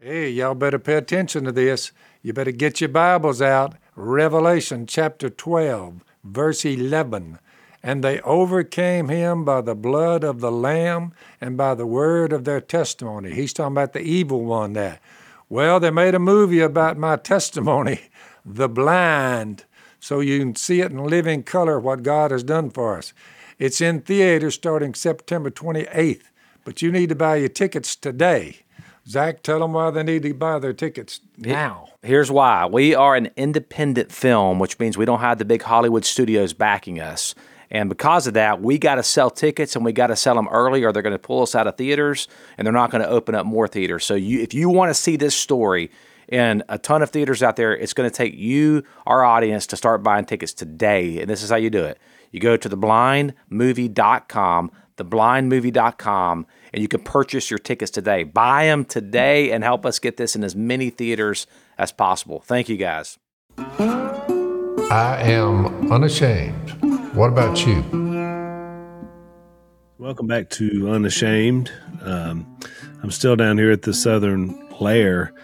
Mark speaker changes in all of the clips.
Speaker 1: Hey, y'all better pay attention to this. You better get your Bibles out. Revelation chapter 12, verse 11. And they overcame him by the blood of the Lamb and by the word of their testimony. He's talking about the evil one there. Well, they made a movie about my testimony, The Blind, so you can see it in living color what God has done for us. It's in theaters starting September 28th, but you need to buy your tickets today. Zach, tell them why they need to buy their tickets now.
Speaker 2: Here's why. We are an independent film, which means we don't have the big Hollywood studios backing us. And because of that, we got to sell tickets and we got to sell them early or they're going to pull us out of theaters and they're not going to open up more theaters. So you, if you want to see this story in a ton of theaters out there, it's going to take you, our audience, to start buying tickets today. And this is how you do it. You go to theblindmovie.com, theblindmovie.com, and you can purchase your tickets today. Buy them today and help us get this in as many theaters as possible. Thank you guys.
Speaker 3: I am unashamed. What about you?
Speaker 4: Welcome back to Unashamed. Um, I'm still down here at the Southern Lair,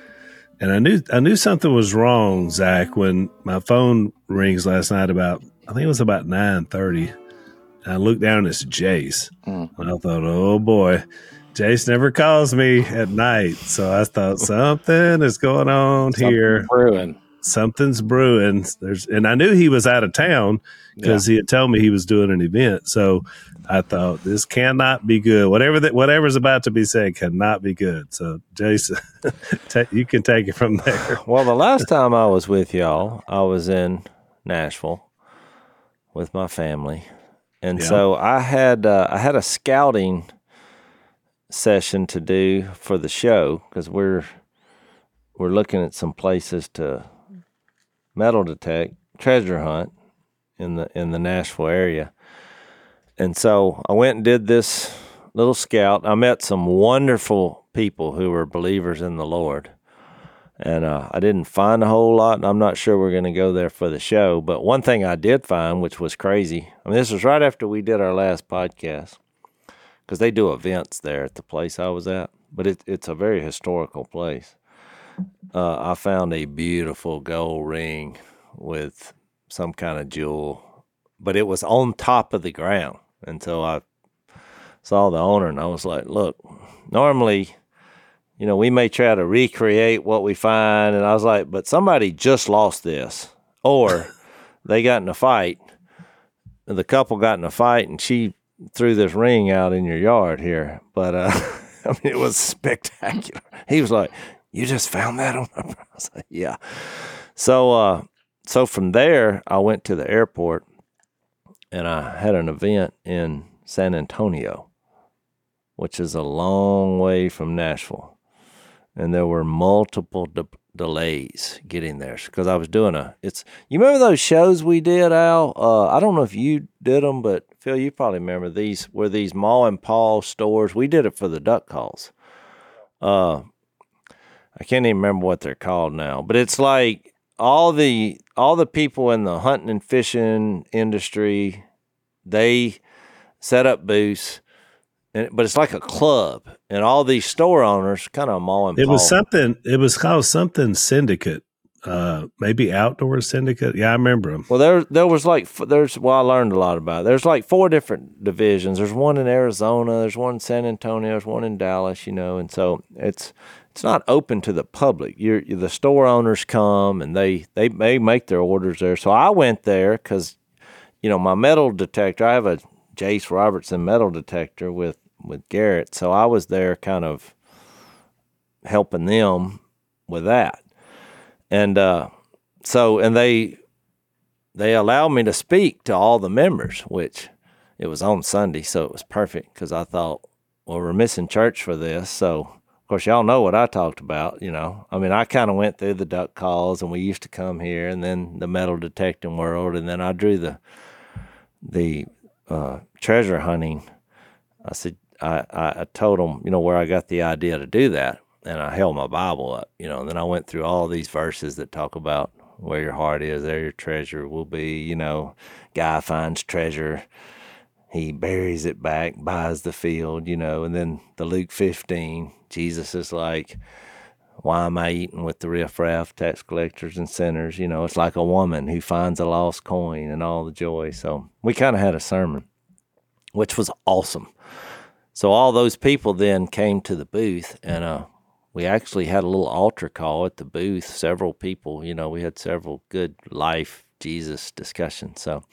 Speaker 4: and I knew I knew something was wrong, Zach, when my phone rings last night about I think it was about nine thirty. I looked down and it's Jase. Mm. I thought, oh boy, Jase never calls me at night, so I thought something is going on something here.
Speaker 2: Brewing.
Speaker 4: Something's brewing. There's, and I knew he was out of town because yeah. he had told me he was doing an event. So I thought this cannot be good. Whatever that whatever's about to be said cannot be good. So Jason, t- you can take it from there.
Speaker 5: Well, the last time I was with y'all, I was in Nashville with my family, and yeah. so I had uh, I had a scouting session to do for the show because we're we're looking at some places to metal detect, treasure hunt in the in the Nashville area. And so I went and did this little scout. I met some wonderful people who were believers in the Lord. And uh, I didn't find a whole lot, and I'm not sure we're going to go there for the show. But one thing I did find, which was crazy, I mean, this was right after we did our last podcast, because they do events there at the place I was at, but it, it's a very historical place. Uh, I found a beautiful gold ring with some kind of jewel, but it was on top of the ground. And so I saw the owner and I was like, look, normally, you know, we may try to recreate what we find. And I was like, but somebody just lost this or they got in a fight. The couple got in a fight and she threw this ring out in your yard here. But, uh, I mean, it was spectacular. He was like, you just found that on my I was like, yeah. So uh so from there I went to the airport and I had an event in San Antonio, which is a long way from Nashville. And there were multiple de- delays getting there because I was doing a. It's you remember those shows we did, Al? Uh, I don't know if you did them, but Phil, you probably remember these. Were these Ma and Paul stores? We did it for the duck calls. Uh, I can't even remember what they're called now, but it's like all the all the people in the hunting and fishing industry, they set up booths, and, but it's like a club, and all these store owners kind of mauling.
Speaker 4: It was something. It was called something syndicate. Uh, maybe outdoor syndicate. Yeah, I remember them.
Speaker 5: Well, there there was like there's well, I learned a lot about. It. There's like four different divisions. There's one in Arizona. There's one in San Antonio. There's one in Dallas. You know, and so it's it's not open to the public. You're, the store owners come and they they may make their orders there. So I went there because, you know, my metal detector. I have a Jase Robertson metal detector with with Garrett. So I was there, kind of helping them with that, and uh, so and they they allowed me to speak to all the members, which it was on Sunday, so it was perfect because I thought, well, we're missing church for this, so of course, y'all know what I talked about. You know, I mean, I kind of went through the duck calls, and we used to come here, and then the metal detecting world, and then I drew the the uh, treasure hunting. I said, I, I told them, you know, where I got the idea to do that, and I held my Bible up, you know, and then I went through all these verses that talk about where your heart is, there your treasure will be. You know, guy finds treasure he buries it back, buys the field, you know, and then the Luke 15, Jesus is like, why am I eating with the riffraff, tax collectors, and sinners? You know, it's like a woman who finds a lost coin and all the joy. So we kind of had a sermon, which was awesome. So all those people then came to the booth, and uh, we actually had a little altar call at the booth. Several people, you know, we had several good life Jesus discussions. So,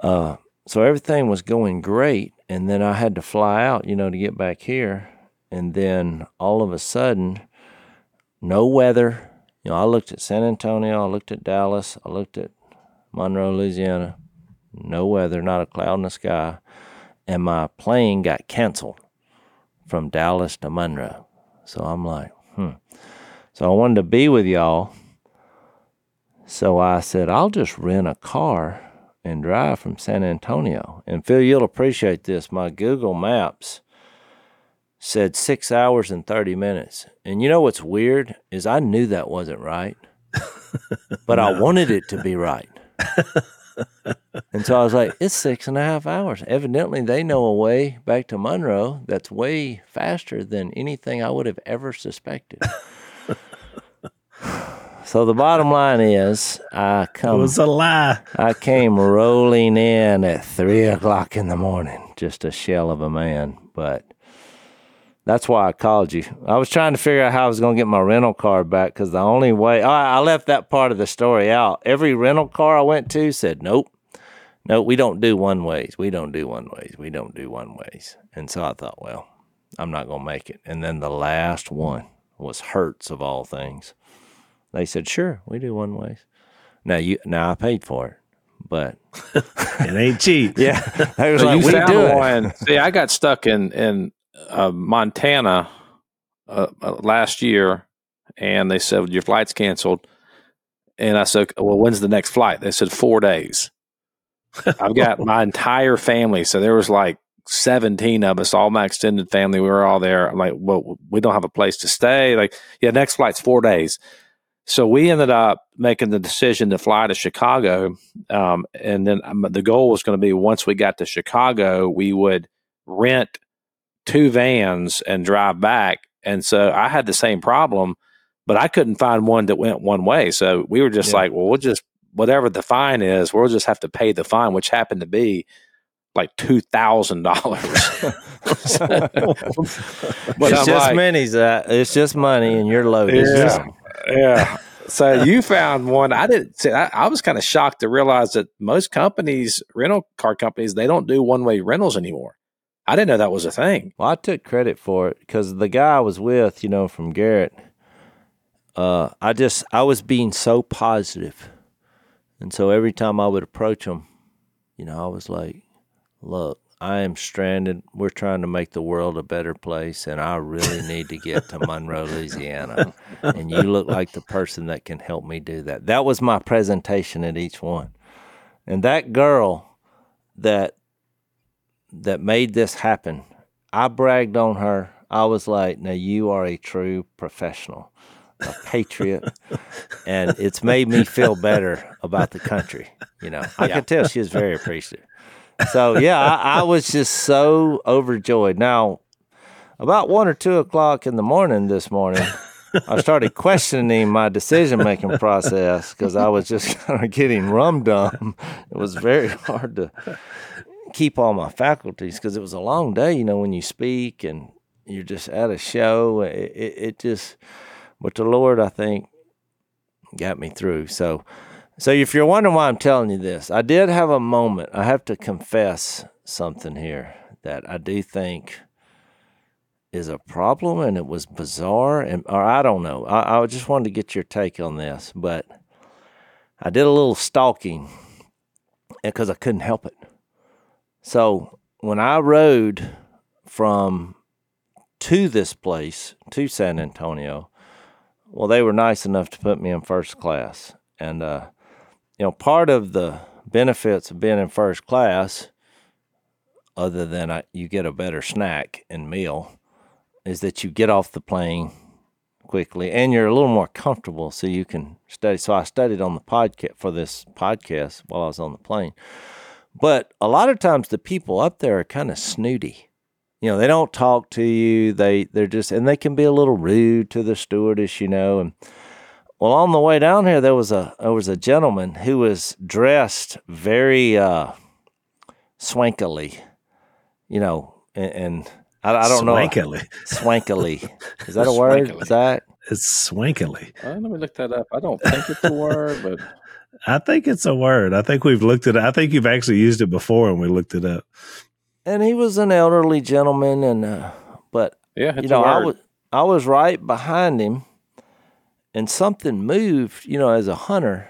Speaker 5: uh, so everything was going great, and then I had to fly out, you know, to get back here, and then all of a sudden no weather. You know, I looked at San Antonio, I looked at Dallas, I looked at Monroe, Louisiana. No weather, not a cloud in the sky. And my plane got canceled from Dallas to Monroe. So I'm like, hmm. So I wanted to be with y'all. So I said, I'll just rent a car and drive from San Antonio. And Phil, you'll appreciate this. My Google Maps said six hours and 30 minutes. And you know what's weird is I knew that wasn't right, but no. I wanted it to be right. and so I was like, it's six and a half hours. Evidently, they know a way back to Monroe that's way faster than anything I would have ever suspected. so the bottom line is, I come.
Speaker 4: It was a lie.
Speaker 5: I came rolling in at three o'clock in the morning, just a shell of a man. But that's why I called you. I was trying to figure out how I was going to get my rental car back because the only way oh, I left that part of the story out. Every rental car I went to said, nope, no, we don't do one ways. We don't do one ways. We don't do one ways. And so I thought, well, I'm not going to make it. And then the last one was Hertz of all things. They said, sure, we do one ways. Now you, now I paid for it, but
Speaker 4: it ain't cheap.
Speaker 5: yeah,
Speaker 2: I was so like, you we found do one. See, I got stuck in in uh, Montana uh, uh, last year, and they said your flight's canceled. And I said, "Well, when's the next flight?" They said four days. I've got my entire family, so there was like seventeen of us, all my extended family. We were all there. I'm like, "Well, we don't have a place to stay." Like, yeah, next flight's four days. So we ended up making the decision to fly to Chicago, um, and then um, the goal was going to be once we got to Chicago, we would rent two vans and drive back. And so I had the same problem, but I couldn't find one that went one way. So we were just yeah. like, well, we'll just, whatever the fine is, we'll just have to pay the fine, which happened to be like two thousand dollars.
Speaker 5: It's just like, money, Zach. It's just money, and you're loaded.
Speaker 2: Yeah,
Speaker 5: just,
Speaker 2: yeah. So you found one. I didn't. See, I, I was kind of shocked to realize that most companies, rental car companies, they don't do one way rentals anymore. I didn't know that was a thing.
Speaker 5: Well, I took credit for it because the guy I was with, you know, from Garrett, uh, I just I was being so positive, and so every time I would approach him, you know, I was like, "Look, I am stranded. We're trying to make the world a better place, and I really need to get to Monroe, Louisiana. And you look like the person that can help me do that." That was my presentation at each one, and that girl that that made this happen. I bragged on her. I was like, now you are a true professional, a patriot. and it's made me feel better about the country. You know, I yeah. could tell she was very appreciative. So, yeah, I, I was just so overjoyed. Now, about one or two o'clock in the morning this morning, I started questioning my decision making process because I was just kind of getting rum dum. It was very hard to keep all my faculties because it was a long day, you know, when you speak and you're just at a show. It, it, it, just, but the Lord, I think, got me through. So, so if you're wondering why I'm telling you this, I did have a moment. I have to confess something here that I do think is a problem, and it was bizarre, and or I don't know. I, I just wanted to get your take on this, but I did a little stalking because I couldn't help it. So when I rode from to this place to San Antonio, well, they were nice enough to put me in first class, and uh, you know, part of the benefits of being in first class, other than I, you get a better snack and meal, is that you get off the plane quickly and you're a little more comfortable so you can study. So I studied on the podcast for this podcast while I was on the plane. But a lot of times the people up there are kind of snooty. You know, they don't talk to you. They they're just and they can be a little rude to the stewardess, you know. And well, on the way down here, there was a there was a gentleman who was dressed very uh, swankily, you know, and, and I, I, don't
Speaker 4: swankily.
Speaker 5: know swankily. Swankily. Is that a word, Zach?
Speaker 4: It's swankily.
Speaker 2: Uh, let me look that up. I don't think it's a word, but
Speaker 4: I think it's a word. I think we've looked at it. I think you've actually used it before and we looked it up.
Speaker 5: And he was an elderly gentleman, and uh, but
Speaker 2: yeah,
Speaker 5: you know, I was I was right behind him, and something moved. You know, as a hunter,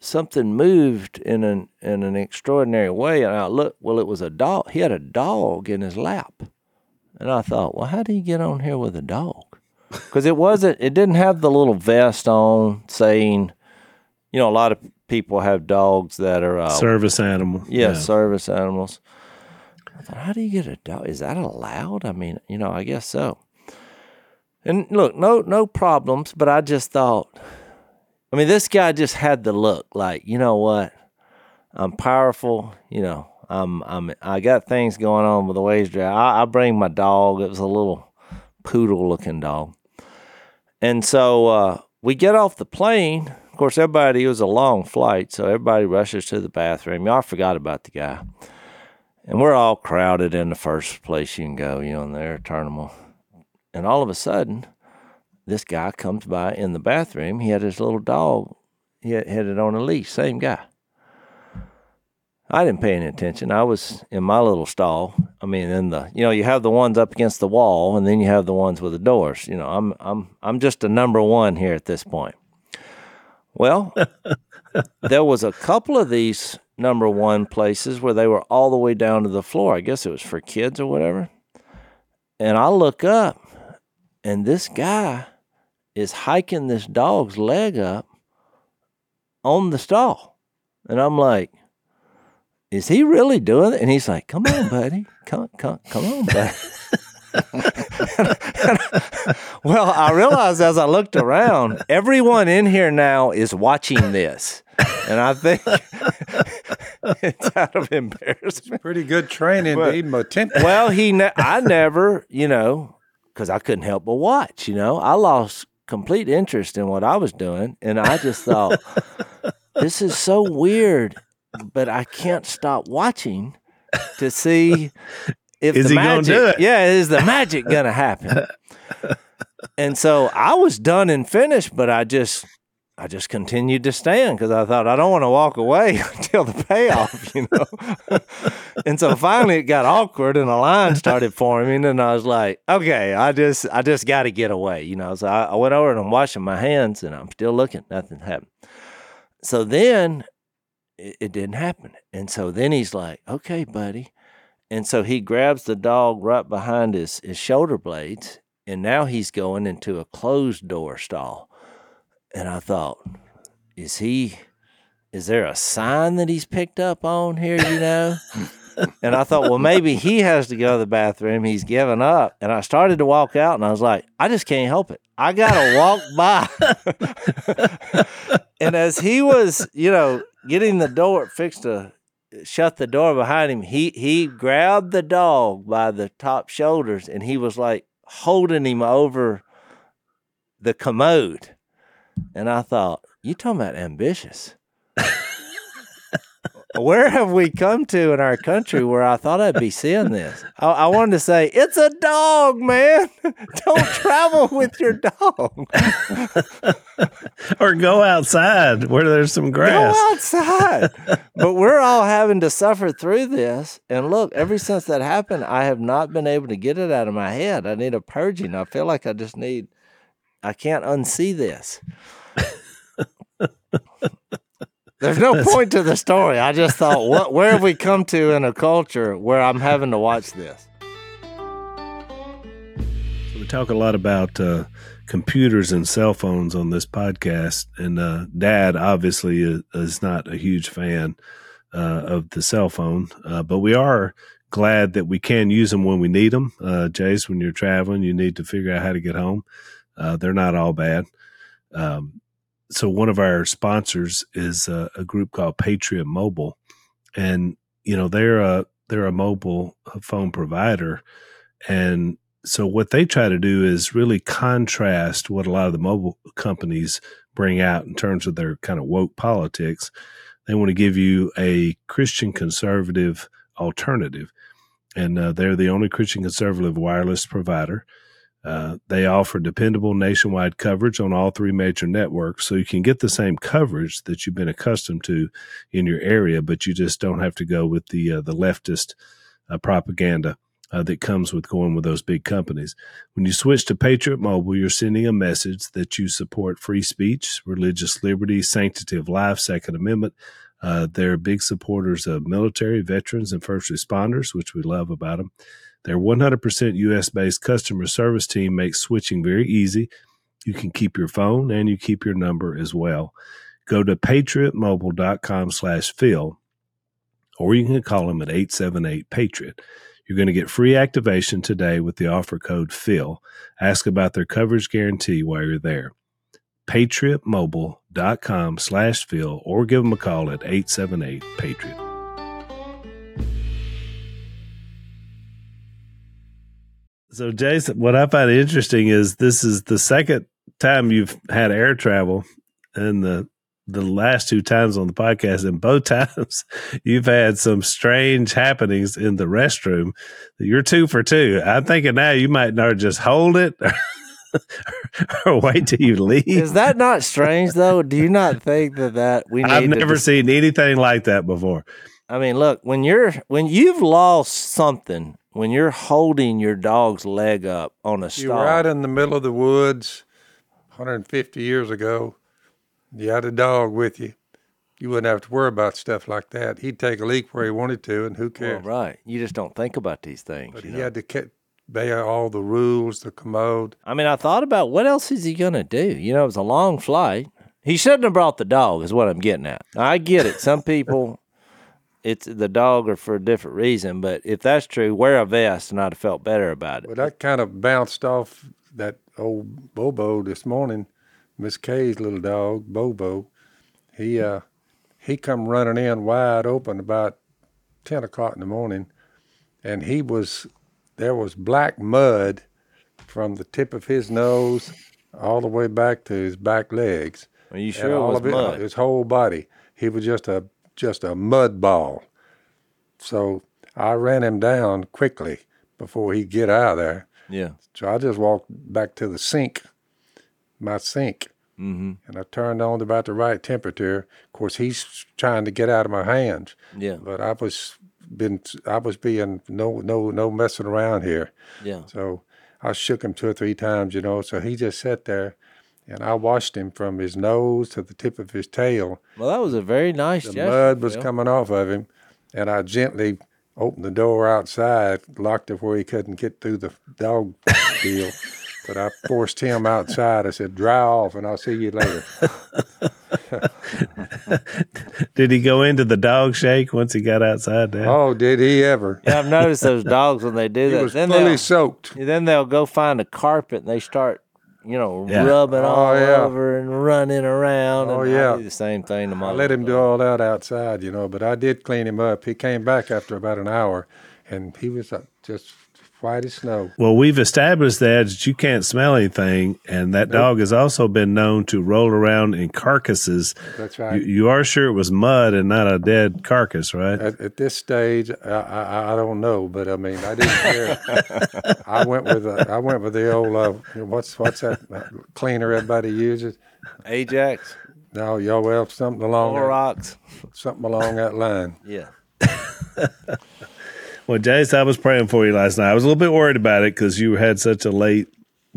Speaker 5: something moved in an in an extraordinary way, and I looked. Well, it was a dog. He had a dog in his lap, and I thought, well, how did he get on here with a dog? Because it wasn't. It didn't have the little vest on saying you know, a lot of people have dogs that are uh,
Speaker 4: service animal.
Speaker 5: Yeah, yeah, service animals. I thought, how do you get a dog? Is that allowed? I mean, you know, I guess so. And look, no, no problems. But I just thought, I mean, this guy just had the look. Like, you know what? I'm powerful. You know, I'm, I'm, I got things going on with the ways drive. I, I bring my dog. It was a little poodle looking dog. And so uh, we get off the plane of course, everybody, it was a long flight, so everybody rushes to the bathroom. Y'all forgot about the guy. And we're all crowded in the first place you can go, you know, in the air terminal. And all of a sudden, this guy comes by in the bathroom. He had his little dog, he had, it on a leash, same guy. I didn't pay any attention. I was in my little stall. I mean, in the you know, you have the ones up against the wall, and then you have the ones with the doors. You know, I'm I'm I'm just a number one here at this point. Well, there was a couple of these number one places where they were all the way down to the floor. I guess it was for kids or whatever. And I look up, and this guy is hiking this dog's leg up on the stall. And I'm like, is he really doing it? And he's like, come on, buddy. Come, come, come on, buddy. well, I realized as I looked around, everyone in here now is watching this. And I think it's out of embarrassment.
Speaker 1: Pretty good training but, to even attempt.
Speaker 5: Well, he, ne- I never, you know, because I couldn't help but watch. You know, I lost complete interest in what I was doing, and I just thought, this is so weird, but I can't stop watching to see if
Speaker 4: is
Speaker 5: the
Speaker 4: he
Speaker 5: magic,
Speaker 4: gonna do it?
Speaker 5: yeah, is the magic gonna happen? and so I was done and finished, but I just I just continued to stand because I thought I don't want to walk away until the payoff, you know. and so finally it got awkward and a line started forming, and I was like, okay, I just I just got to get away, you know. So I, I went over and I'm washing my hands, and I'm still looking, nothing happened. So then it, it didn't happen, and so then he's like, okay, buddy. And so he grabs the dog right behind his, his shoulder blades, and now he's going into a closed door stall. And I thought, is he, is there a sign that he's picked up on here, you know? and I thought, well, maybe he has to go to the bathroom. He's given up. And I started to walk out, and I was like, I just can't help it. I got to walk by. and as he was, you know, getting the door fixed to shut the door behind him, he he grabbed the dog by the top shoulders and he was like holding him over the commode. And I thought, you talking about ambitious. Where have we come to in our country where I thought I'd be seeing this? I, I wanted to say, it's a dog, man. Don't travel with your dog.
Speaker 4: or go outside where there's some grass.
Speaker 5: Go outside. but we're all having to suffer through this. And look, ever since that happened, I have not been able to get it out of my head. I need a purging. I feel like I just need, I can't unsee this. There's no point to the story. I just thought, what? Where have we come to in a culture where I'm having to watch this?
Speaker 4: So we talk a lot about uh, computers and cell phones on this podcast, and uh, Dad obviously is, is, not a huge fan uh, of the cell phone, uh, but we are glad that we can use them when we need them. Uh, Jase, when you're traveling, you need to figure out how to get home. Uh, they're not all bad. Um, so one of our sponsors is a, a, group called Patriot Mobile, and you know they're a they're a mobile phone provider, and so what they try to do is really contrast what a lot of the mobile companies bring out in terms of their kind of woke politics. They want to give you a Christian conservative alternative, and uh, they're the only Christian conservative wireless provider. Uh, they offer dependable nationwide coverage on all three major networks, so you can get the same coverage that you've been accustomed to in your area, but you just don't have to go with the uh, the leftist uh, propaganda uh, that comes with going with those big companies. When you switch to Patriot Mobile, you're sending a message that you support free speech, religious liberty, sanctity of life, Second Amendment. Uh, they're big supporters of military, veterans, and first responders, which we love about them. Their 100% US based customer service team makes switching very easy. You can keep your phone and you keep your number as well. Go to patriotmobile.com slash Phil, or you can call them at 878 Patriot. You're going to get free activation today with the offer code Phil. Ask about their coverage guarantee while you're there. patriotmobile.com slash Phil, or give them a call at 878 Patriot. So, Jason, what I find interesting is this is the second time you've had air travel, and the the last two times on the podcast, and both times you've had some strange happenings in the restroom. You're two for two. I'm thinking now you might not just hold it. or wait till you leave.
Speaker 5: Is that not strange though? Do you not think that that we?
Speaker 4: I've never just, seen anything like that before.
Speaker 5: I mean, look when you're when you've lost something when you're holding your dog's leg up on a.
Speaker 1: You're right in the middle of the woods 150 years ago. You had a dog with you. You wouldn't have to worry about stuff like that. He'd take a leak where he wanted to, and who cares?
Speaker 5: Well, right. You just don't think about these things.
Speaker 1: But he
Speaker 5: know?
Speaker 1: had to obey all the rules, the commode.
Speaker 5: I mean, I thought about what else is he going to do? You know, it was a long flight. He shouldn't have brought the dog, is what I'm getting at. I get it. Some people it's the dog or for a different reason. But if that's true, wear a vest, and I'd have felt better about it.
Speaker 1: Well, that kind of bounced off that old Bobo this morning, Miss Kay's little dog, Bobo. He uh, he come running in wide open about ten o'clock in the morning, and he was there was black mud from the tip of his nose all the way back to his back legs.
Speaker 5: Are you sure it was
Speaker 1: it,
Speaker 5: mud?
Speaker 1: His whole body. He was just a just a mud ball. So I ran him down quickly before he'd get out of there.
Speaker 5: Yeah.
Speaker 1: So I just walked back to the sink, my sink,
Speaker 5: mm-hmm.
Speaker 1: and I turned on about the right temperature. Of course, he's trying to get out of my hands.
Speaker 5: Yeah.
Speaker 1: But I was been I was being no no no messing around here.
Speaker 5: Yeah.
Speaker 1: So I shook him two or three times, you know. So he just sat there and I washed him from his nose to the tip of his tail.
Speaker 5: Well, that was a very nice
Speaker 1: the
Speaker 5: gesture.
Speaker 1: mud was coming off of him, and I gently opened the door outside, locked it where he couldn't get through the dog deal. But I forced him outside. I said, "Dry off, and I'll see you later."
Speaker 4: did he go into the dog shake once he got outside? There?
Speaker 1: Oh, did he ever?
Speaker 5: Yeah, I've noticed those dogs when they do
Speaker 1: he
Speaker 5: that.
Speaker 1: was
Speaker 5: then
Speaker 1: fully soaked.
Speaker 5: Then they'll go find a carpet and they start you know, yeah. rubbing oh, all yeah. over and running around.
Speaker 1: Oh
Speaker 5: and
Speaker 1: yeah,
Speaker 5: I do the same thing to my.
Speaker 1: I let him do all that outside, you know, but I did clean him up. He came back after about an hour, and he was uh, just white as snow.
Speaker 4: Well, we've established that, that you can't smell anything, and that nope. dog has also been known to roll around in carcasses.
Speaker 1: That's right.
Speaker 4: You, you are sure it was mud and not a dead carcass, right?
Speaker 1: At, at this stage, I, I, I, don't know, but I mean, I didn't care. I went with a, I went with the old uh, what's what's that cleaner everybody uses?
Speaker 5: Ajax.
Speaker 1: No, y'all well something along
Speaker 5: Clorox.
Speaker 1: something along that line.
Speaker 5: Yeah.
Speaker 4: Well, Jase, I was praying for you last night. I was a little bit worried about it because you had such a late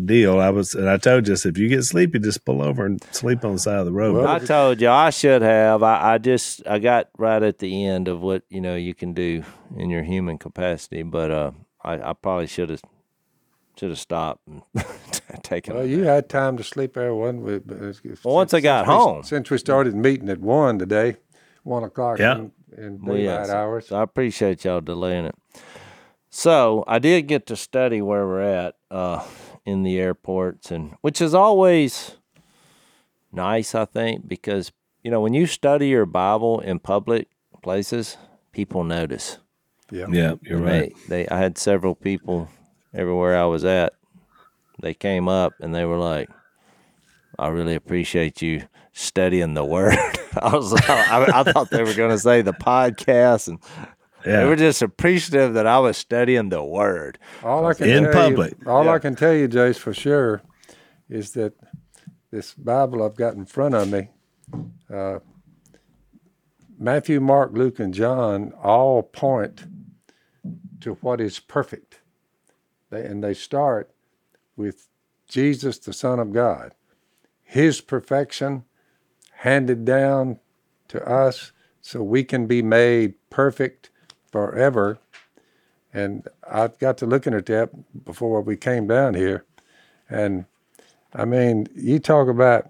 Speaker 4: deal. I was, and I told you, if you get sleepy, just pull over and sleep on the side of the road.
Speaker 5: Well, I told you I should have. I, I just I got right at the end of what you know you can do in your human capacity, but uh, I, I probably should have should have stopped and taken.
Speaker 1: Well, you had time to sleep there, one. Well,
Speaker 5: once I got home,
Speaker 1: since we started meeting at one today, one o'clock.
Speaker 4: Yeah
Speaker 1: in well, daylight hours.
Speaker 5: So I appreciate y'all delaying it. So I did get to study where we're at uh, in the airports, and which is always nice, I think, because you know when you study your Bible in public places, people notice.
Speaker 1: Yeah.
Speaker 4: Yeah, you're
Speaker 5: And
Speaker 4: right.
Speaker 5: They, they, I had several people everywhere I was at. They came up and they were like, "I really appreciate you studying the word." I was, I, I thought they were going to say the podcast, and they were just appreciative that I was studying the word.
Speaker 1: All I can
Speaker 4: In
Speaker 1: tell
Speaker 4: public.
Speaker 1: You, all
Speaker 5: Yeah.
Speaker 1: I can tell you, Jase, for sure, is that this Bible I've got in front of me, uh, Matthew, Mark, Luke, and John all point to what is perfect. They, and they start with Jesus, the Son of God, His perfection handed down to us so we can be made perfect forever. And I've got to looking at that before we came down here. And I mean, you talk about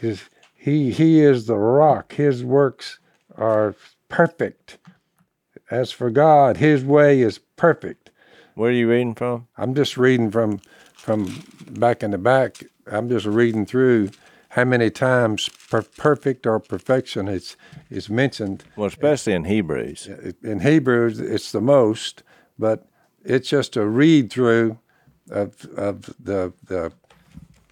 Speaker 1: his he he is the rock. His works are perfect. As for God, his way is perfect.
Speaker 5: Where are you reading from?
Speaker 1: I'm just reading from from back in the back. I'm just reading through how many times per- perfect or perfection is is mentioned
Speaker 5: Well, especially in Hebrews.
Speaker 1: in Hebrews, it's the most, but it's just a read through of, of the, the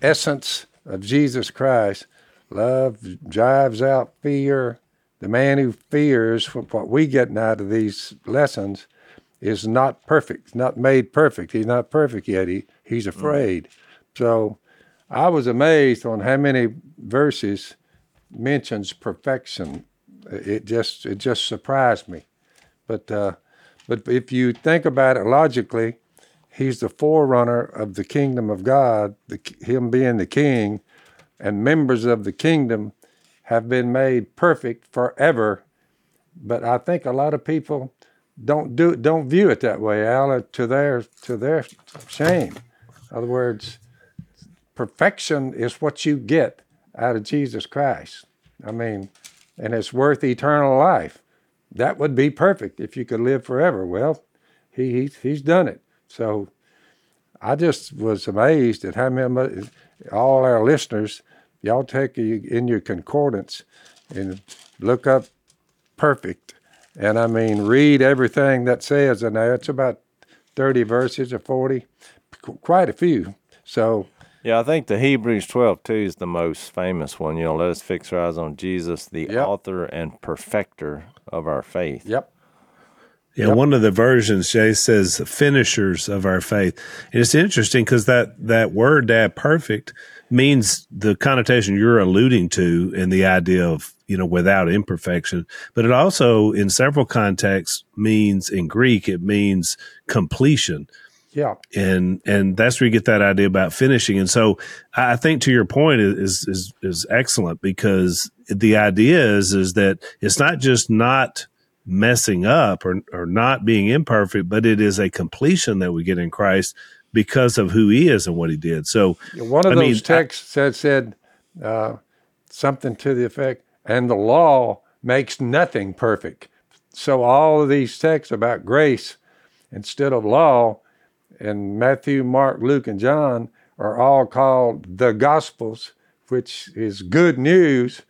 Speaker 1: essence of Jesus Christ. Love drives out fear. The man who fears what we getting out of these lessons is not perfect, not made perfect. He's not perfect yet. He, he's mm. afraid. So I was amazed on how many verses mentions perfection. It just it just surprised me. But uh, but if you think about it logically, he's the forerunner of the kingdom of God, the, him being the king, and members of the kingdom have been made perfect forever. But I think a lot of people don't do don't view it that way, Al, to their to their shame. In other words, perfection is what you get out of Jesus Christ. I mean, and it's worth eternal life. That would be perfect if you could live forever. Well, he, he's he's done it. So I just was amazed at how many all our listeners, y'all take in your concordance and look up perfect. And I mean, read everything that says in there. It's about 30 verses or 40, quite a few. So,
Speaker 5: Yeah, I think the Hebrews 12 too is the most famous one. You know, let us fix our eyes on Jesus, the
Speaker 1: Yep.
Speaker 5: author and perfecter of our faith.
Speaker 1: yep.
Speaker 4: Yeah, one of the versions, Jay says, finishers of our faith. And it's interesting because that, that word, that perfect, means the connotation you're alluding to in the idea of, you know, without imperfection. But it also, in several contexts, means in Greek, it means completion
Speaker 1: Yeah.
Speaker 4: and and that's where you get that idea about finishing. And so I I think to your point is is is excellent because the idea is is that it's not just not messing up or or not being imperfect, but it is a completion that we get in Christ because of who He is and what He did. So
Speaker 1: One of
Speaker 4: I
Speaker 1: those
Speaker 4: mean, I-
Speaker 1: texts said said uh, something to the effect, and the law makes nothing perfect. So all of these texts about grace instead of law in Matthew, Mark, Luke, and John are all called the Gospels, which is good news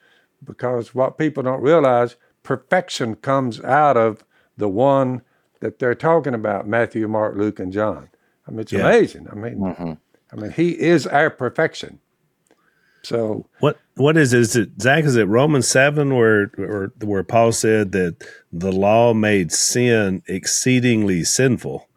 Speaker 1: because what people don't realize, perfection comes out of the one that they're talking about, Matthew, Mark, Luke, and John. I mean, it's
Speaker 4: Yeah.
Speaker 1: amazing. I mean, mm-hmm. I mean, he is our perfection. So
Speaker 4: what what is it? Is it Zach? Is it Romans seven where where where Paul said that the law made sin exceedingly sinful,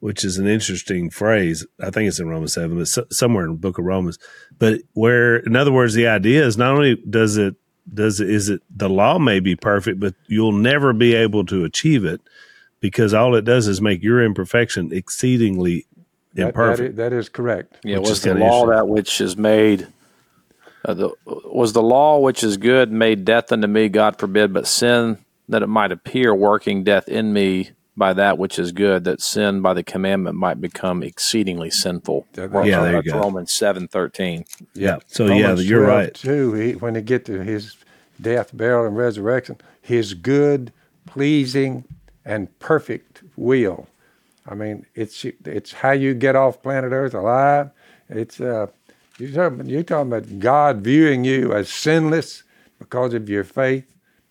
Speaker 4: which is an interesting phrase. I think it's in Romans seven, but so, somewhere in the book of Romans. But where, in other words, the idea is not only does it does it is it the law may be perfect, but you'll never be able to achieve it because all it does is make your imperfection exceedingly
Speaker 1: that, that,
Speaker 4: imperfect.
Speaker 1: is, that is correct.
Speaker 2: Yeah, was the law that which is made? Uh, the, was the law which is good made death unto me? God forbid, but sin that it might appear working death in me by that which is good, that sin by the commandment might become exceedingly sinful.
Speaker 1: That- that-
Speaker 4: Yeah, there you
Speaker 2: That's
Speaker 4: go.
Speaker 2: Romans seven thirteen.
Speaker 4: yeah. So
Speaker 1: Romans
Speaker 4: yeah, you're
Speaker 1: 12,
Speaker 4: right.
Speaker 1: Too, he, when he get to his death, burial, and resurrection, his good, pleasing, and perfect will. I mean, it's it's how you get off planet Earth alive. It's uh, you're talking, you're talking about God viewing you as sinless because of your faith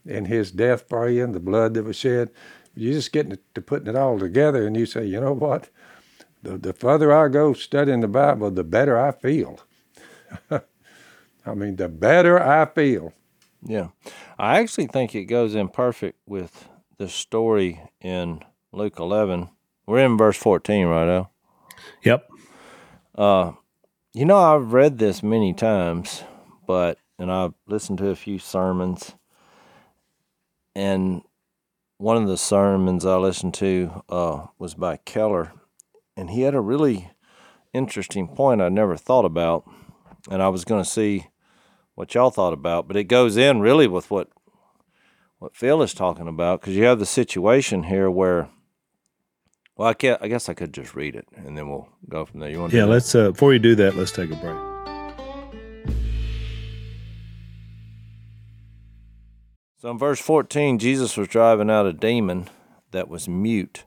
Speaker 1: in His death for you and the blood that was shed. You just getting it, to putting it all together, and you say, you know what? The, the further I go studying the Bible, the better I feel. I mean, the better I feel.
Speaker 5: Yeah. I actually think it goes in perfect with the story in Luke 11. We're in verse 14, right, now.
Speaker 4: Yep.
Speaker 5: Uh, you know, I've read this many times, but, and I've listened to a few sermons, and one of the sermons I listened to uh, was by Keller, and he had a really interesting point I never thought about, and I was going to see what y'all thought about, but it goes in really with what what Phil is talking about because you have the situation here where. Well, I, can't, I guess I could just read it and then we'll go from there. You want?
Speaker 4: Yeah, let's. Uh, before you do that, let's take a break.
Speaker 5: So in verse 14, Jesus was driving out a demon that was mute.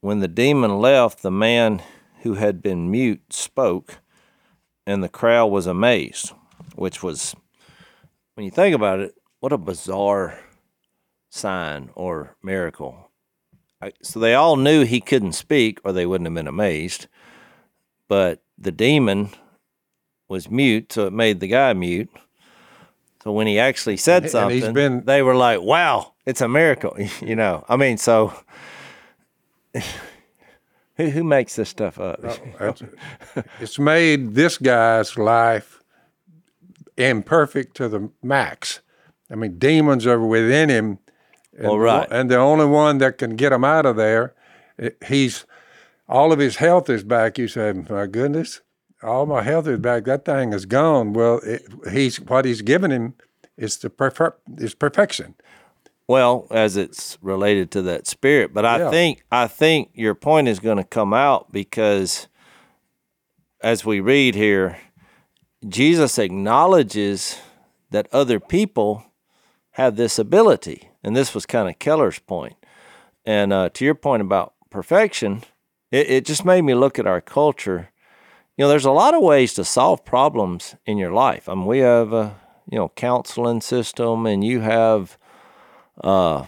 Speaker 5: When the demon left, the man who had been mute spoke, and the crowd was amazed, which was, when you think about it, what a bizarre sign or miracle. So they all knew he couldn't speak, or they wouldn't have been amazed. But the demon was mute, so it made the guy mute. So when he actually said something,
Speaker 1: been-
Speaker 5: they were like, "Wow, it's a miracle!" You know, I mean, so who who makes this stuff up?
Speaker 1: It's made this guy's life imperfect to the max. I mean, demons are within him. And,
Speaker 5: Well, right.
Speaker 1: And the only one that can get him out of there, he's all of his health is back. You say, my goodness, all my health is back. That thing is gone. Well, it, he's what he's given him is the perfer- is perfection.
Speaker 5: Well, as it's related to that spirit, but I
Speaker 1: Yeah.
Speaker 5: think I think your point is going to come out because as we read here, Jesus acknowledges that other people have this ability, and this was kind of Keller's point. And uh, to your point about perfection, it, it just made me look at our culture. You know, there's a lot of ways to solve problems in your life. I mean, we have a you know counseling system, and you have uh,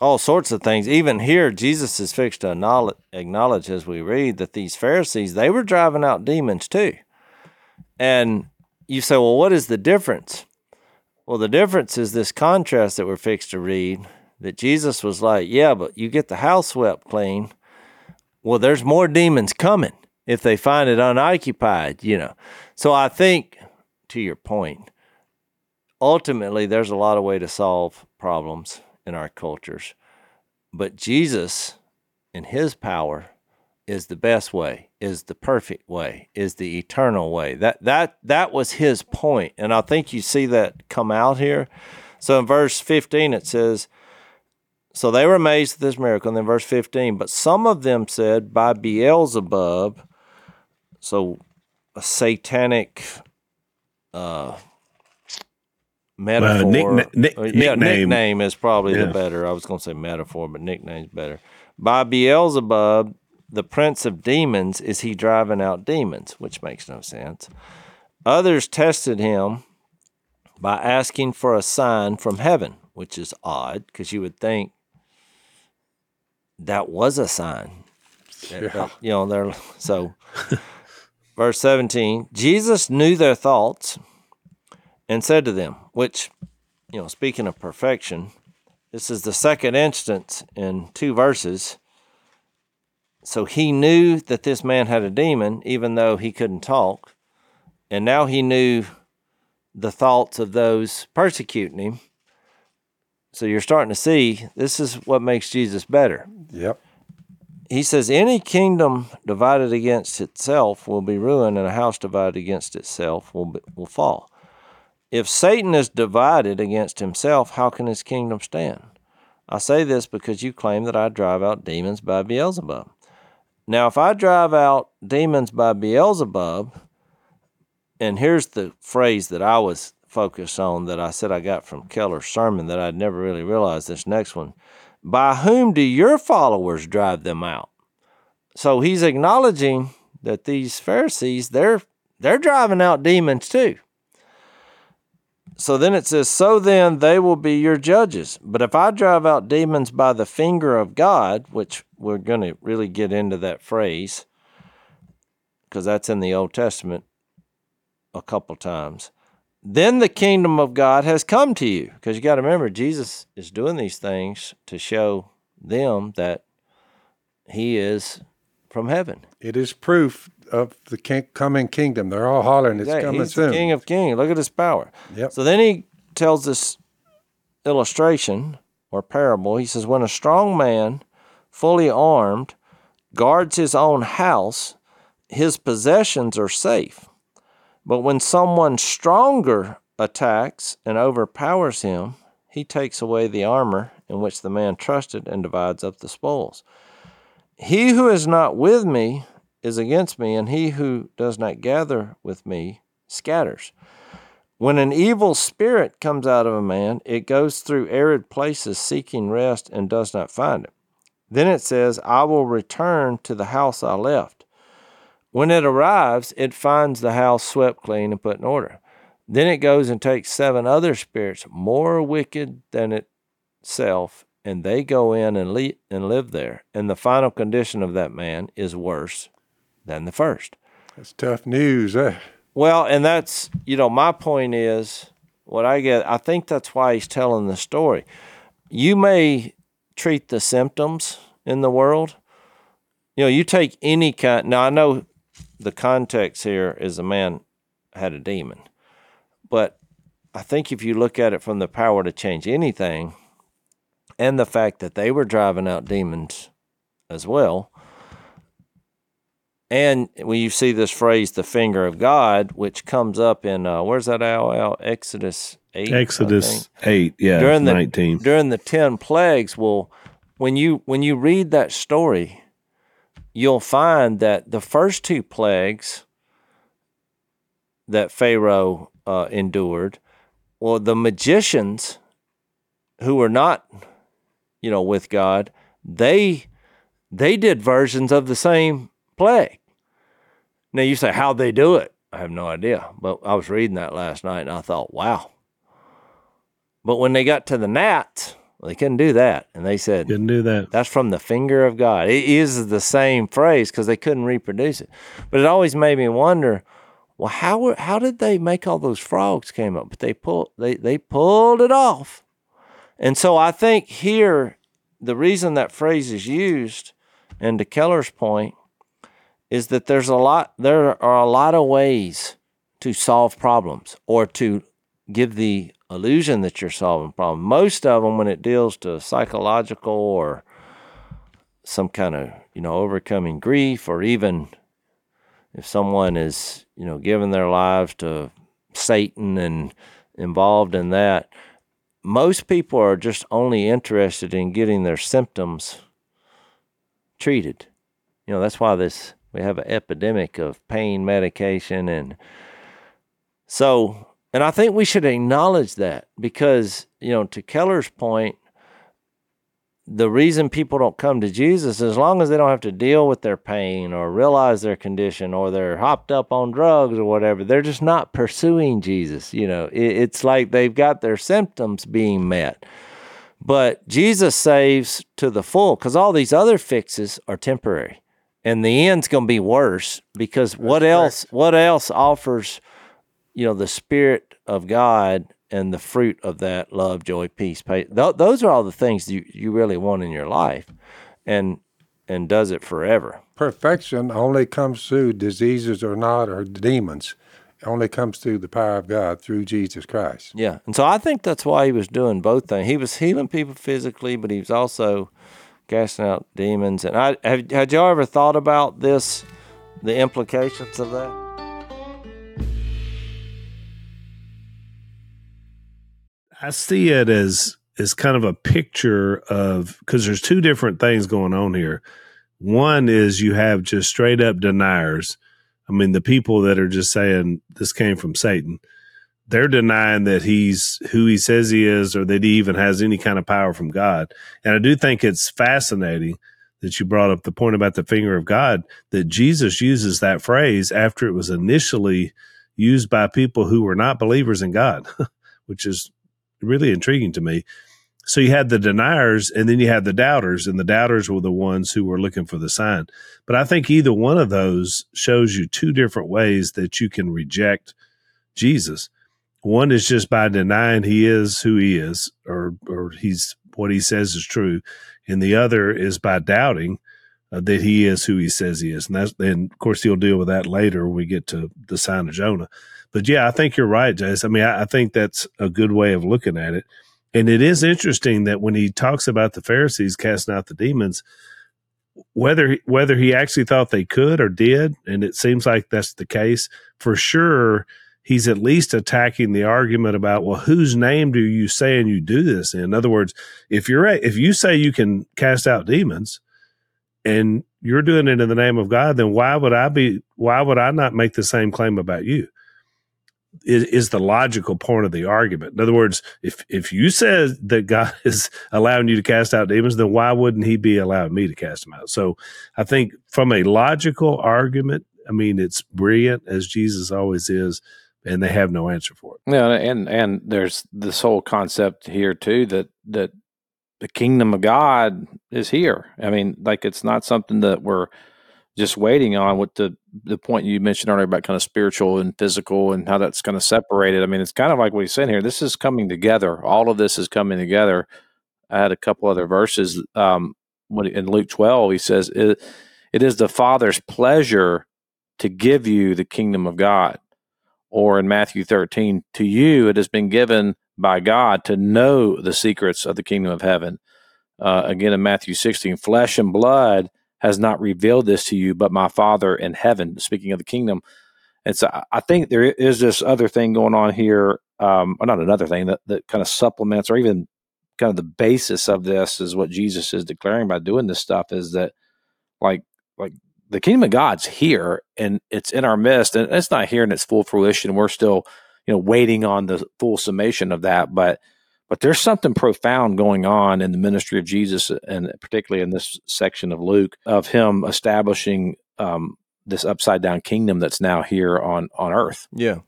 Speaker 5: all sorts of things. Even here, Jesus is fixed to acknowledge, acknowledge as we read that these Pharisees they were driving out demons too. And you say, well, what is the difference? Well, the difference is this contrast that we're fixed to read. That Jesus was like, yeah, but you get the house swept clean. Well, there's more demons coming if they find it unoccupied, you know. So I think, to your point, ultimately there's a lot of way to solve problems in our cultures. But jesus in his power is the best way is the perfect way is the eternal way. That that that was his point and i think you see that come out here. So in verse 15 it says so they were amazed at this miracle and then verse 15 but some of them said by beelzebub so a satanic uh metaphor.
Speaker 4: nickna- nick-
Speaker 5: Uh, yeah,
Speaker 4: nickname.
Speaker 5: nickname is probably
Speaker 4: Yeah.
Speaker 5: the better. I was going to say metaphor, but nickname's better. By Beelzebub, the prince of demons, is he driving out demons, which makes no sense. Others tested him by asking for a sign from heaven, which is odd because you would think that was a sign. That, you know, they're so. verse 17 Jesus knew their thoughts and said to them, which, you know, speaking of perfection, this is the second instance in two verses. So he knew that this man had a demon, even though he couldn't talk. And now he knew the thoughts of those persecuting him. So you're starting to see this is what makes Jesus better
Speaker 1: Yep.
Speaker 5: He says, Any kingdom divided against itself will be ruined, and a house divided against itself will, be, will fall. If Satan is divided against himself, how can his kingdom stand? I say this because you claim that I drive out demons by Beelzebub. Now, if I drive out demons by Beelzebub, and here's the phrase that I was focused on that I said I got from Keller's sermon that I'd never really realized this next one. By whom do your followers drive them out? So he's acknowledging that these Pharisees, they're they're driving out demons too. so then it says, So then they will be your judges. But if I drive out demons by the finger of God, which we're going to really get into that phrase, because that's in the Old Testament a couple times, then the kingdom of God has come to you. Because you got to remember, Jesus is doing these things to show them that he is from heaven.
Speaker 1: It is proof of the king, coming kingdom. They're all hollering, it's coming
Speaker 5: he's
Speaker 1: soon.
Speaker 5: the King of Kings. Look at his power.
Speaker 1: Yep.
Speaker 5: So then he tells this illustration or parable. He says, When a strong man, fully armed, guards his own house, his possessions are safe. But when someone stronger attacks and overpowers him, he takes away the armor in which the man trusted and divides up the spoils. He who is not with me is against me, and he who does not gather with me scatters. When an evil spirit comes out of a man, it goes through arid places seeking rest and does not find it. Then it says, I will return to the house I left. When it arrives, it finds the house swept clean and put in order. Then it goes and takes seven other spirits more wicked than itself, and they go in and, le- and live there. And the final condition of that man is worse than the first.
Speaker 1: That's tough news. eh?
Speaker 5: Well, and that's, you know, my point is what I get, I think that's why he's telling the story. You may treat the symptoms in the world. You know, you take any kind, now I know the context here is a man had a demon, but I think if you look at it from the power to change anything and the fact that they were driving out demons as well, and when you see this phrase, the finger of God, which comes up in, uh, where's that out? Exodus 8.
Speaker 4: Exodus eight, yeah,
Speaker 5: During the,
Speaker 4: nineteen.
Speaker 5: during the 10 plagues. Well, when you, when you read that story, you'll find that the first two plagues that Pharaoh uh, endured, well, the magicians who were not, you know, with God, they they did versions of the same plague. Now you say how'd they do it? I have no idea, but I was reading that last night and I thought, wow. But when they got to the gnats, they couldn't do that, and they said,
Speaker 4: Didn't do that.
Speaker 5: that's from the finger of God. It is the same phrase because they couldn't reproduce it. But it always made me wonder, well, how were- how did they make all those frogs came up? But they pulled they they pulled it off. And so I think here the reason that phrase is used, and to Keller's point, is that there's a lot there are a lot of ways to solve problems or to give the illusion that you're solving problems. Most of them, when it deals to psychological or some kind of you know overcoming grief, or even if someone is you know giving their lives to Satan and involved in that, most people are just only interested in getting their symptoms treated. You know that's why this we have an epidemic of pain medication and so and I think we should acknowledge that because, you know, to Keller's point, the reason people don't come to Jesus, as long as they don't have to deal with their pain or realize their condition or they're hopped up on drugs or whatever, they're just not pursuing Jesus. You know, it, it's like they've got their symptoms being met. But Jesus saves to the full because all these other fixes are temporary. And the end's going to be worse because what else? What else offers you know the spirit of god and the fruit of that love joy peace th- those are all the things you, you really want in your life and and does it forever
Speaker 1: Perfection only comes through diseases or not, or demons. It only comes through the power of God through Jesus Christ.
Speaker 5: yeah and so i think that's why he was doing both things he was healing people physically but he was also casting out demons and i have, had y'all ever thought about this the implications of that
Speaker 4: I see it as as kind of a picture of because there's two different things going on here. One is you have just straight up deniers. I mean, the people that are just saying this came from Satan. They're denying that he's who he says he is or that he even has any kind of power from God. And I do think it's fascinating that you brought up the point about the finger of God, that Jesus uses that phrase after it was initially used by people who were not believers in God. which is really intriguing to me. So you had the deniers and then you had the doubters, and the doubters were the ones who were looking for the sign. But I think either one of those shows you two different ways that you can reject Jesus. One is just by denying he is who he is, or or he's what he says is true, and the other is by doubting uh, that he is who he says he is. And that's and of course he'll deal with that later when we get to the sign of Jonah. But yeah, I think you're right, Jase. I mean, I, I think that's a good way of looking at it. And it is interesting that when he talks about the Pharisees casting out the demons, whether whether he actually thought they could or did, and it seems like that's the case, for sure he's at least attacking the argument about well whose name do you say and you do this in? in other words if you're if you say you can cast out demons and you're doing it in the name of god then why would i be why would i not make the same claim about you is, is the logical point of the argument. In other words, if if you said that God is allowing you to cast out demons, then why wouldn't He be allowing me to cast them out? So, I think from a logical argument, I mean, it's brilliant as Jesus always is, and they have no answer for it.
Speaker 2: Yeah, and and there's this whole concept here too that that the kingdom of God is here. I mean, like it's not something that we're just waiting on what the the point you mentioned earlier about kind of spiritual and physical and how that's kind of separated. I mean, it's kind of like what he's saying here. This is coming together. All of this is coming together. I had a couple other verses. Um, when in Luke twelve, he says, it, "It is the Father's pleasure to give you the kingdom of God." Or in Matthew thirteen, to you it has been given by God to know the secrets of the kingdom of heaven. Uh, again in Matthew sixteen, flesh and blood has not revealed this to you, but my Father in heaven. Speaking of the kingdom, and so I think there is this other thing going on here, um, or not another thing that that kind of supplements, or even kind of the basis of this is what Jesus is declaring by doing this stuff is that like like the kingdom of God's here and it's in our midst, and it's not here in its full fruition. We're still you know waiting on the full summation of that, but but there's something profound going on in the ministry of Jesus, and particularly in this section of Luke, of him establishing um, this upside down kingdom that's now here on on earth.
Speaker 5: Yeah,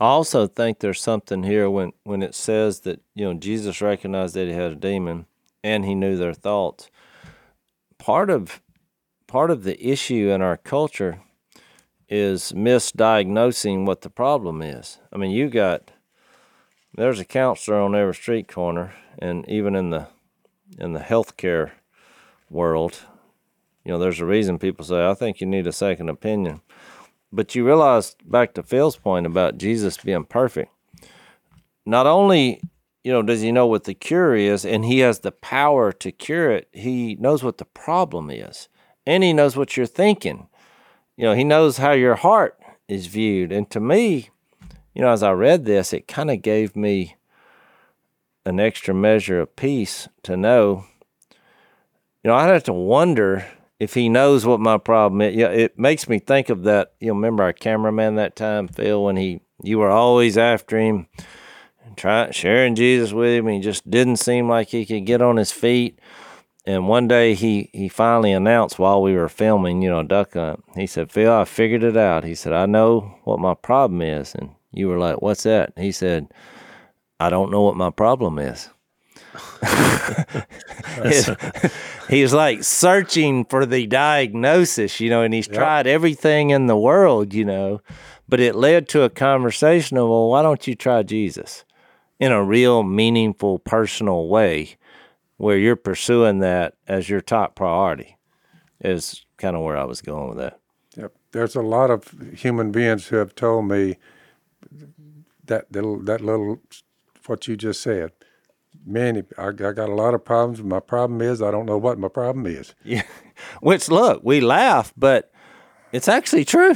Speaker 5: I also think there's something here when when it says that you know Jesus recognized that he had a demon and he knew their thoughts. Part of part of the issue in our culture is misdiagnosing what the problem is. I mean, you got there's a counselor on every street corner, and even in the in the healthcare world, you know, there's a reason people say, "I think you need a second opinion." But you realize, back to Phil's point about Jesus being perfect. Not only, you know, does he know what the cure is, and he has the power to cure it. He knows what the problem is, and he knows what you're thinking. You know, he knows how your heart is viewed. And to me, you know, as I read this, it kind of gave me an extra measure of peace to know. You know, I'd have to wonder if he knows what my problem is. Yeah, it makes me think of that. You remember our cameraman that time, Phil, when he you were always after him, trying sharing Jesus with him. He just didn't seem like he could get on his feet. And one day he he finally announced while we were filming, you know, duck hunt. He said, "Phil, I figured it out." He said, "I know what my problem is." And you were like, What's that? He said, I don't know what my problem is. he's like searching for the diagnosis, you know, and he's yep. tried everything in the world, you know, but it led to a conversation of, well, why don't you try Jesus in a real, meaningful, personal way where you're pursuing that as your top priority? Is kind of where I was going with that.
Speaker 1: Yep. There's a lot of human beings who have told me that little that little what you just said. Man, I, I got a lot of problems. My problem is I don't know what my problem is.
Speaker 5: Yeah, which look, we laugh, but it's actually true.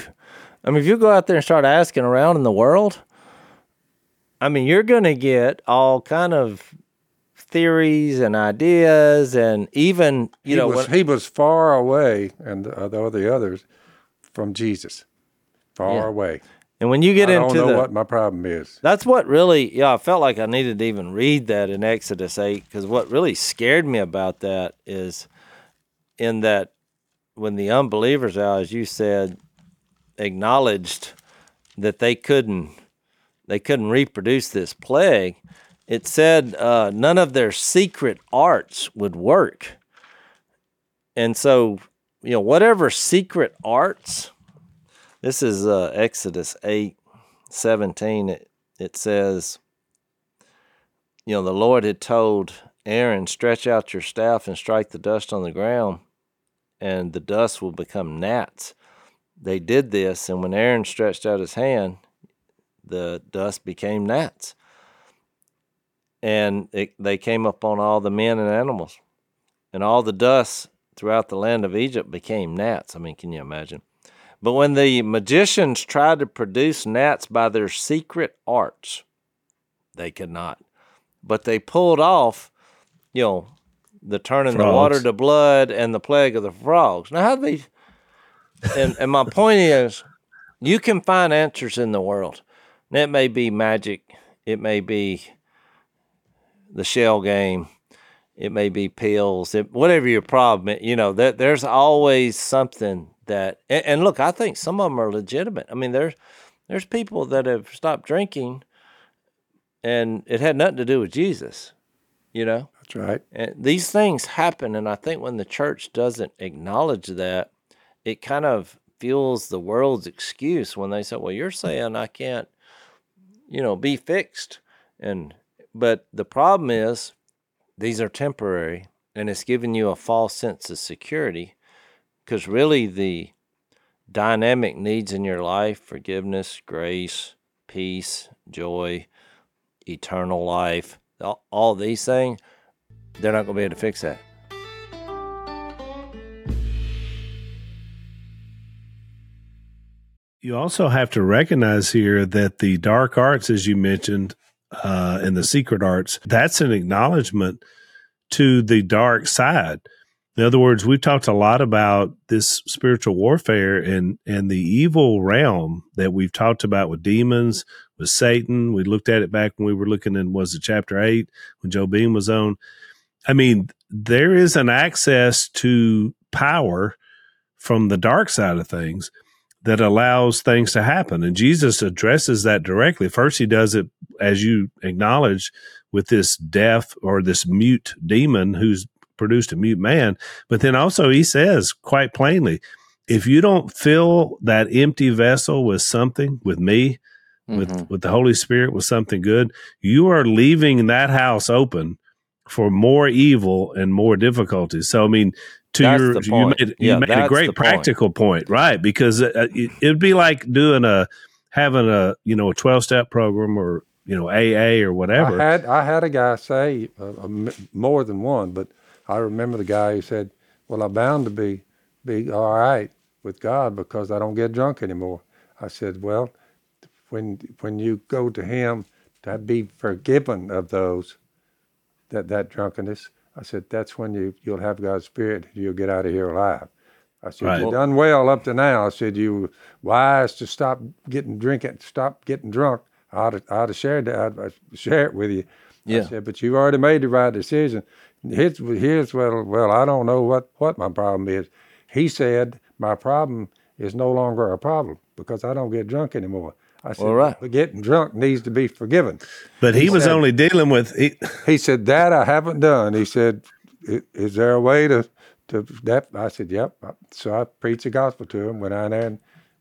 Speaker 5: I mean, if you go out there and start asking around in the world, I mean, you're going to get all kind of theories and ideas, and even you
Speaker 1: he
Speaker 5: know,
Speaker 1: was, when, he was far away, and uh, the, the others from Jesus, far yeah. away.
Speaker 5: And when you get
Speaker 1: I
Speaker 5: into
Speaker 1: don't know
Speaker 5: the,
Speaker 1: what my problem is.
Speaker 5: That's what really, yeah, I felt like I needed to even read that in Exodus 8 because what really scared me about that is in that when the unbelievers, as you said, acknowledged that they couldn't they couldn't reproduce this plague, it said uh, none of their secret arts would work. And so, you know, whatever secret arts, this is uh, Exodus 8 17. It, it says, you know, the Lord had told Aaron, stretch out your staff and strike the dust on the ground, and the dust will become gnats. They did this, and when Aaron stretched out his hand, the dust became gnats. And it, they came upon all the men and animals. And all the dust throughout the land of Egypt became gnats. I mean, can you imagine? But when the magicians tried to produce gnats by their secret arts, they could not. But they pulled off, you know, the turning frogs. the water to blood and the plague of the frogs. Now, how they, and, and my point is, you can find answers in the world. And it may be magic, it may be the shell game, it may be pills, it, whatever your problem, you know, that there's always something that. And, and look, I think some of them are legitimate. I mean, there's there's people that have stopped drinking, and it had nothing to do with Jesus. You know,
Speaker 1: that's right.
Speaker 5: And these things happen, and I think when the church doesn't acknowledge that, it kind of fuels the world's excuse when they say, "Well, you're saying I can't, you know, be fixed," and but the problem is these are temporary, and it's giving you a false sense of security because really the dynamic needs in your life forgiveness, grace, peace, joy, eternal life all, these things they're not going to be able to fix that.
Speaker 4: You also have to recognize here that the dark arts, as you mentioned, uh, and the secret arts, that's an acknowledgement to the dark side. In other words, we've talked a lot about this spiritual warfare and and the evil realm that we've talked about with demons, with Satan. We looked at it back when we were looking in was it chapter eight when Joe Beam was on. I mean, there is an access to power from the dark side of things that allows things to happen. And Jesus addresses that directly. First, he does it, as you acknowledge, with this deaf or this mute demon who's produced a mute man. But then also he says quite plainly, if you don't fill that empty vessel with something, with me, mm-hmm. with with the Holy Spirit, with something good, you are leaving that house open for more evil and more difficulties. So I mean, to that's your you made, you made a great practical point. point. right? Because uh, it, it'd be like doing a having a you know a twelve step program or you know AA or whatever.
Speaker 1: I had I had a guy say uh, more than one, but I remember the guy who said, "Well, I'm bound to be be all right with God because I don't get drunk anymore." I said, "Well, when when you go to Him to be forgiven of those that that drunkenness, I said that's when you you'll have God's Spirit. You'll get out of here alive." I said, right. "You've done well up to now." I said, "You were wise to stop getting drinking, stop getting drunk." I'd have, I'd have shared that. I'd share it with you. Yeah. I said, but you've already made the right decision. His, his well, well, I don't know what, what my problem is. He said, my problem is no longer a problem because I don't get drunk anymore. I said, All right. getting drunk needs to be forgiven.
Speaker 4: But he, he was said, only dealing with. He,
Speaker 1: he said, that I haven't done. He said, is there a way to, to that? I said, yep. So I preached the gospel to him, went out there and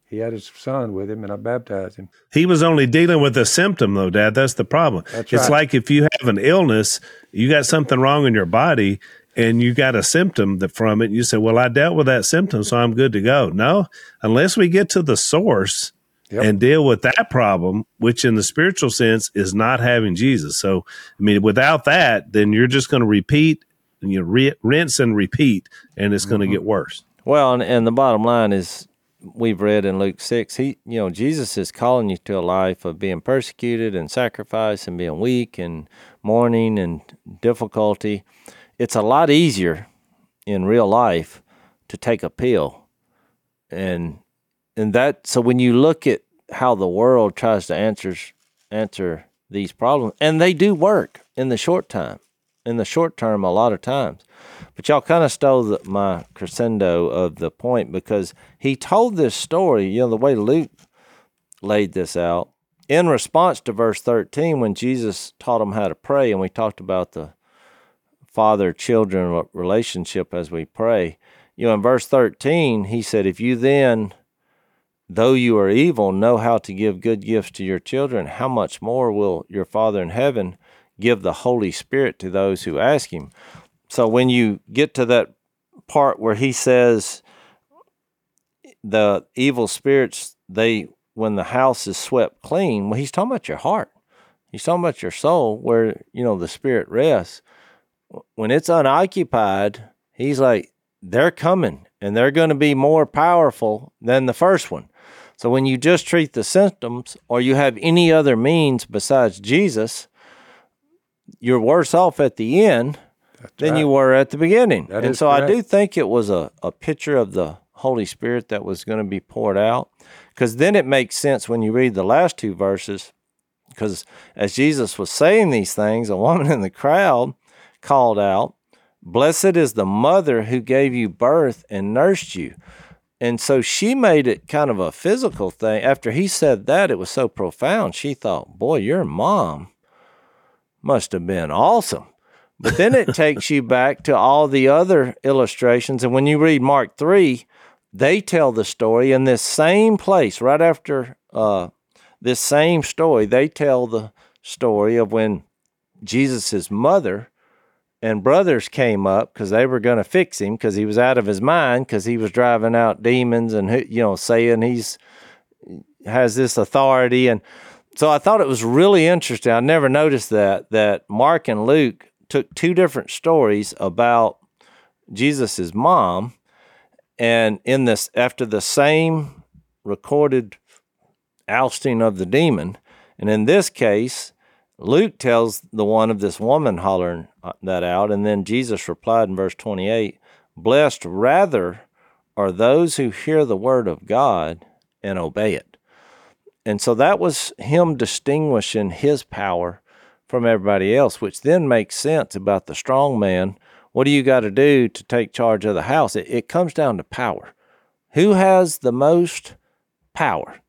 Speaker 1: he had his son with him and I baptized him.
Speaker 4: He was only dealing with a symptom though, Dad. That's the problem. That's it's right. like if you have an illness, you got something wrong in your body and you got a symptom that from it, you say, Well, I dealt with that symptom, so I'm good to go. No, unless we get to the source yep. and deal with that problem, which in the spiritual sense is not having Jesus. So, I mean, without that, then you're just going to repeat and you re- rinse and repeat, and it's mm-hmm. going to get worse.
Speaker 5: Well, and, and the bottom line is we've read in Luke 6, he, you know, Jesus is calling you to a life of being persecuted and sacrifice and being weak and mourning and difficulty. It's a lot easier in real life to take a pill. And and that so when you look at how the world tries to answer answer these problems and they do work in the short time. In the short term a lot of times. But y'all kind of stole the, my crescendo of the point because he told this story, you know, the way Luke laid this out. in response to verse 13, when Jesus taught them how to pray, and we talked about the father children relationship as we pray, you know, in verse 13, he said, If you then, though you are evil, know how to give good gifts to your children, how much more will your Father in heaven give the Holy Spirit to those who ask him? So when you get to that part where he says, the evil spirits, they when the house is swept clean, well, he's talking about your heart. He's talking about your soul, where you know the spirit rests. When it's unoccupied, he's like, they're coming and they're going to be more powerful than the first one. So when you just treat the symptoms or you have any other means besides Jesus, you're worse off at the end That's than right. you were at the beginning. That and so correct. I do think it was a, a picture of the Holy Spirit that was going to be poured out. Because then it makes sense when you read the last two verses. Because as Jesus was saying these things, a woman in the crowd called out, Blessed is the mother who gave you birth and nursed you. And so she made it kind of a physical thing. After he said that, it was so profound. She thought, Boy, your mom must have been awesome. But then it takes you back to all the other illustrations. And when you read Mark 3, they tell the story in this same place, right after uh, this same story. They tell the story of when Jesus' mother and brothers came up because they were going to fix him because he was out of his mind because he was driving out demons and you know saying he's has this authority and so I thought it was really interesting. I never noticed that that Mark and Luke took two different stories about Jesus's mom and in this after the same recorded ousting of the demon and in this case Luke tells the one of this woman hollering uh, that out, and then Jesus replied in verse 28 Blessed rather are those who hear the word of God and obey it. And so that was him distinguishing his power from everybody else, which then makes sense about the strong man. What do you got to do to take charge of the house? It, it comes down to power. Who has the most power?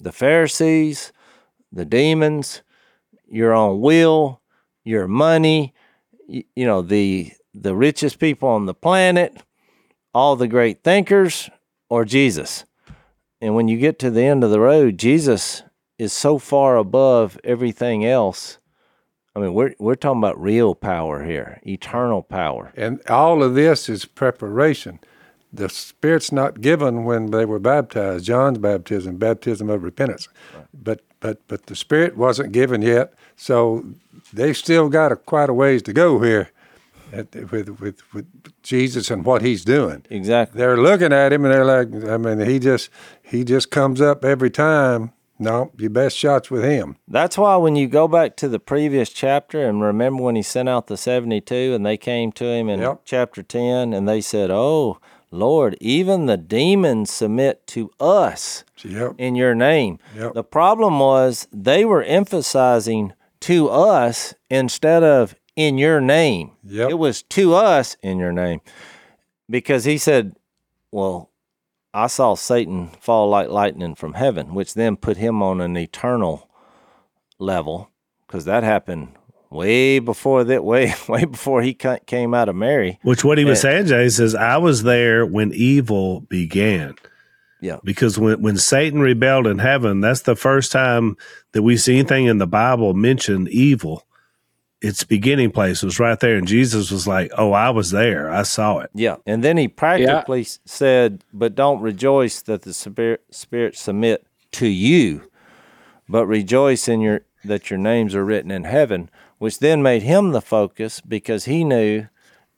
Speaker 5: The Pharisees, the demons, your own will, your money, you, you know, the the richest people on the planet, all the great thinkers, or Jesus. And when you get to the end of the road, Jesus is so far above everything else. I mean, we're we're talking about real power here, eternal power.
Speaker 1: And all of this is preparation. The Spirit's not given when they were baptized. John's baptism, baptism of repentance, right. but but but the Spirit wasn't given yet. So they still got a, quite a ways to go here at, with, with with Jesus and what He's doing.
Speaker 5: Exactly.
Speaker 1: They're looking at Him and they're like, I mean, He just He just comes up every time. No, your best shots with Him.
Speaker 5: That's why when you go back to the previous chapter and remember when He sent out the seventy-two and they came to Him in yep. chapter ten and they said, "Oh." Lord, even the demons submit to us yep. in your name. Yep. The problem was they were emphasizing to us instead of in your name. Yep. It was to us in your name. Because he said, Well, I saw Satan fall like lightning from heaven, which then put him on an eternal level, because that happened way before that way way before he came out of Mary.
Speaker 4: Which what he was saying, Jay says, I was there when evil began.
Speaker 5: Yeah.
Speaker 4: Because when when Satan rebelled in heaven, that's the first time that we see anything in the Bible mention evil. Its beginning place was right there, and Jesus was like, "Oh, I was there. I saw it."
Speaker 5: Yeah, and then he practically yeah. said, "But don't rejoice that the spirit spirits submit to you, but rejoice in your that your names are written in heaven." which then made him the focus because he knew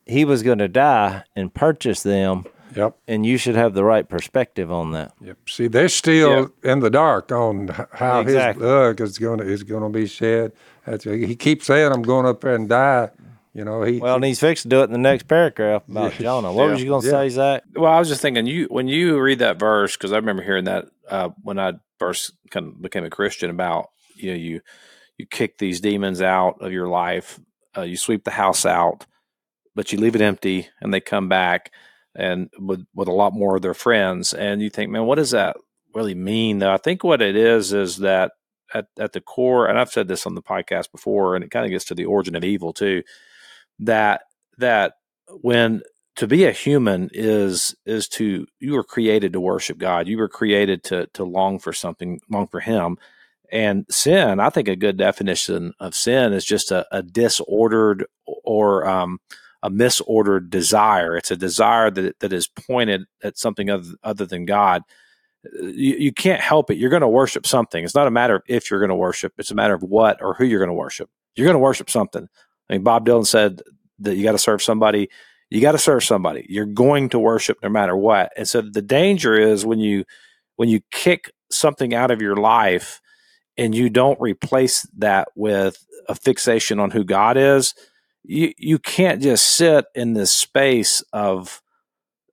Speaker 5: he was going to die and purchase them.
Speaker 1: Yep.
Speaker 5: And you should have the right perspective on that.
Speaker 1: Yep. See, they're still yep. in the dark on how exactly. his blood is going to is going to be shed. That's, he keeps saying, "I'm going up there and die." You know, he
Speaker 5: well, and he's fixed to do it in the next paragraph about yeah. Jonah. What yeah. was you going to yeah. say, Zach?
Speaker 2: Well, I was just thinking you when you read that verse because I remember hearing that uh, when I first kind of became a Christian about you know you you kick these demons out of your life, uh, you sweep the house out, but you leave it empty, and they come back and with with a lot more of their friends, and you think, man, what does that really mean? Though I think what it is is that at, at the core, and I've said this on the podcast before, and it kind of gets to the origin of evil too. That that when to be a human is is to you were created to worship God. You were created to to long for something, long for Him. And sin, I think a good definition of sin is just a, a disordered or um, a misordered desire. It's a desire that that is pointed at something other, other than God. You, you can't help it. You're going to worship something. It's not a matter of if you're going to worship. It's a matter of what or who you're going to worship. You're going to worship something. I mean, Bob Dylan said that you got to serve somebody you got to serve somebody. You're going to worship no matter what. And so the danger is when you when you kick something out of your life and you don't replace that with a fixation on who God is, you you can't just sit in this space of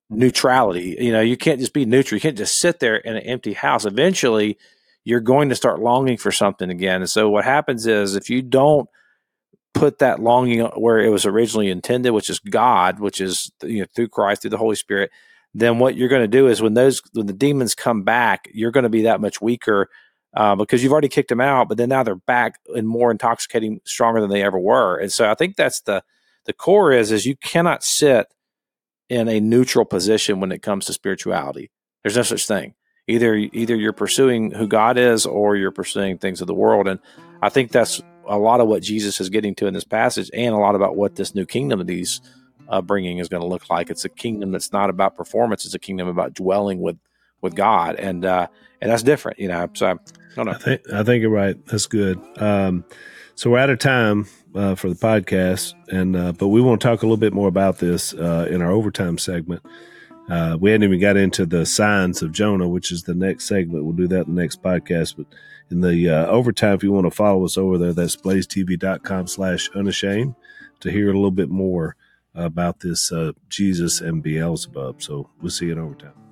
Speaker 2: neutrality. You know, you can't just be neutral. You can't just sit there in an empty house. Eventually, you're going to start longing for something again. And so what happens is if you don't put that longing where it was originally intended, which is God, which is you know through Christ, through the Holy Spirit, then what you're going to do is when those when the demons come back, you're going to be that much weaker uh, because you've already kicked them out. But then now they're back and more intoxicating, stronger than they ever were. And so I think that's the the core is is you cannot sit in a neutral position when it comes to spirituality. There's no such thing. Either either you're pursuing who God is or you're pursuing things of the world. And I think that's a lot of what Jesus is getting to in this passage, and a lot about what this new kingdom that he's uh, bringing is going to look like. It's a kingdom that's not about performance; it's a kingdom about dwelling with with God, and uh, and that's different, you know. So I don't know.
Speaker 4: I think I think you're right. That's good. Um, so we're out of time uh, for the podcast, and uh, but we want to talk a little bit more about this uh, in our overtime segment. Uh, we hadn't even got into the signs of Jonah, which is the next segment. We'll do that in the next podcast. But in the uh, overtime, if you want to follow us over there, that's blazetv.com slash unashamed to hear a little bit more about this uh, Jesus and Beelzebub. So we'll see you in overtime.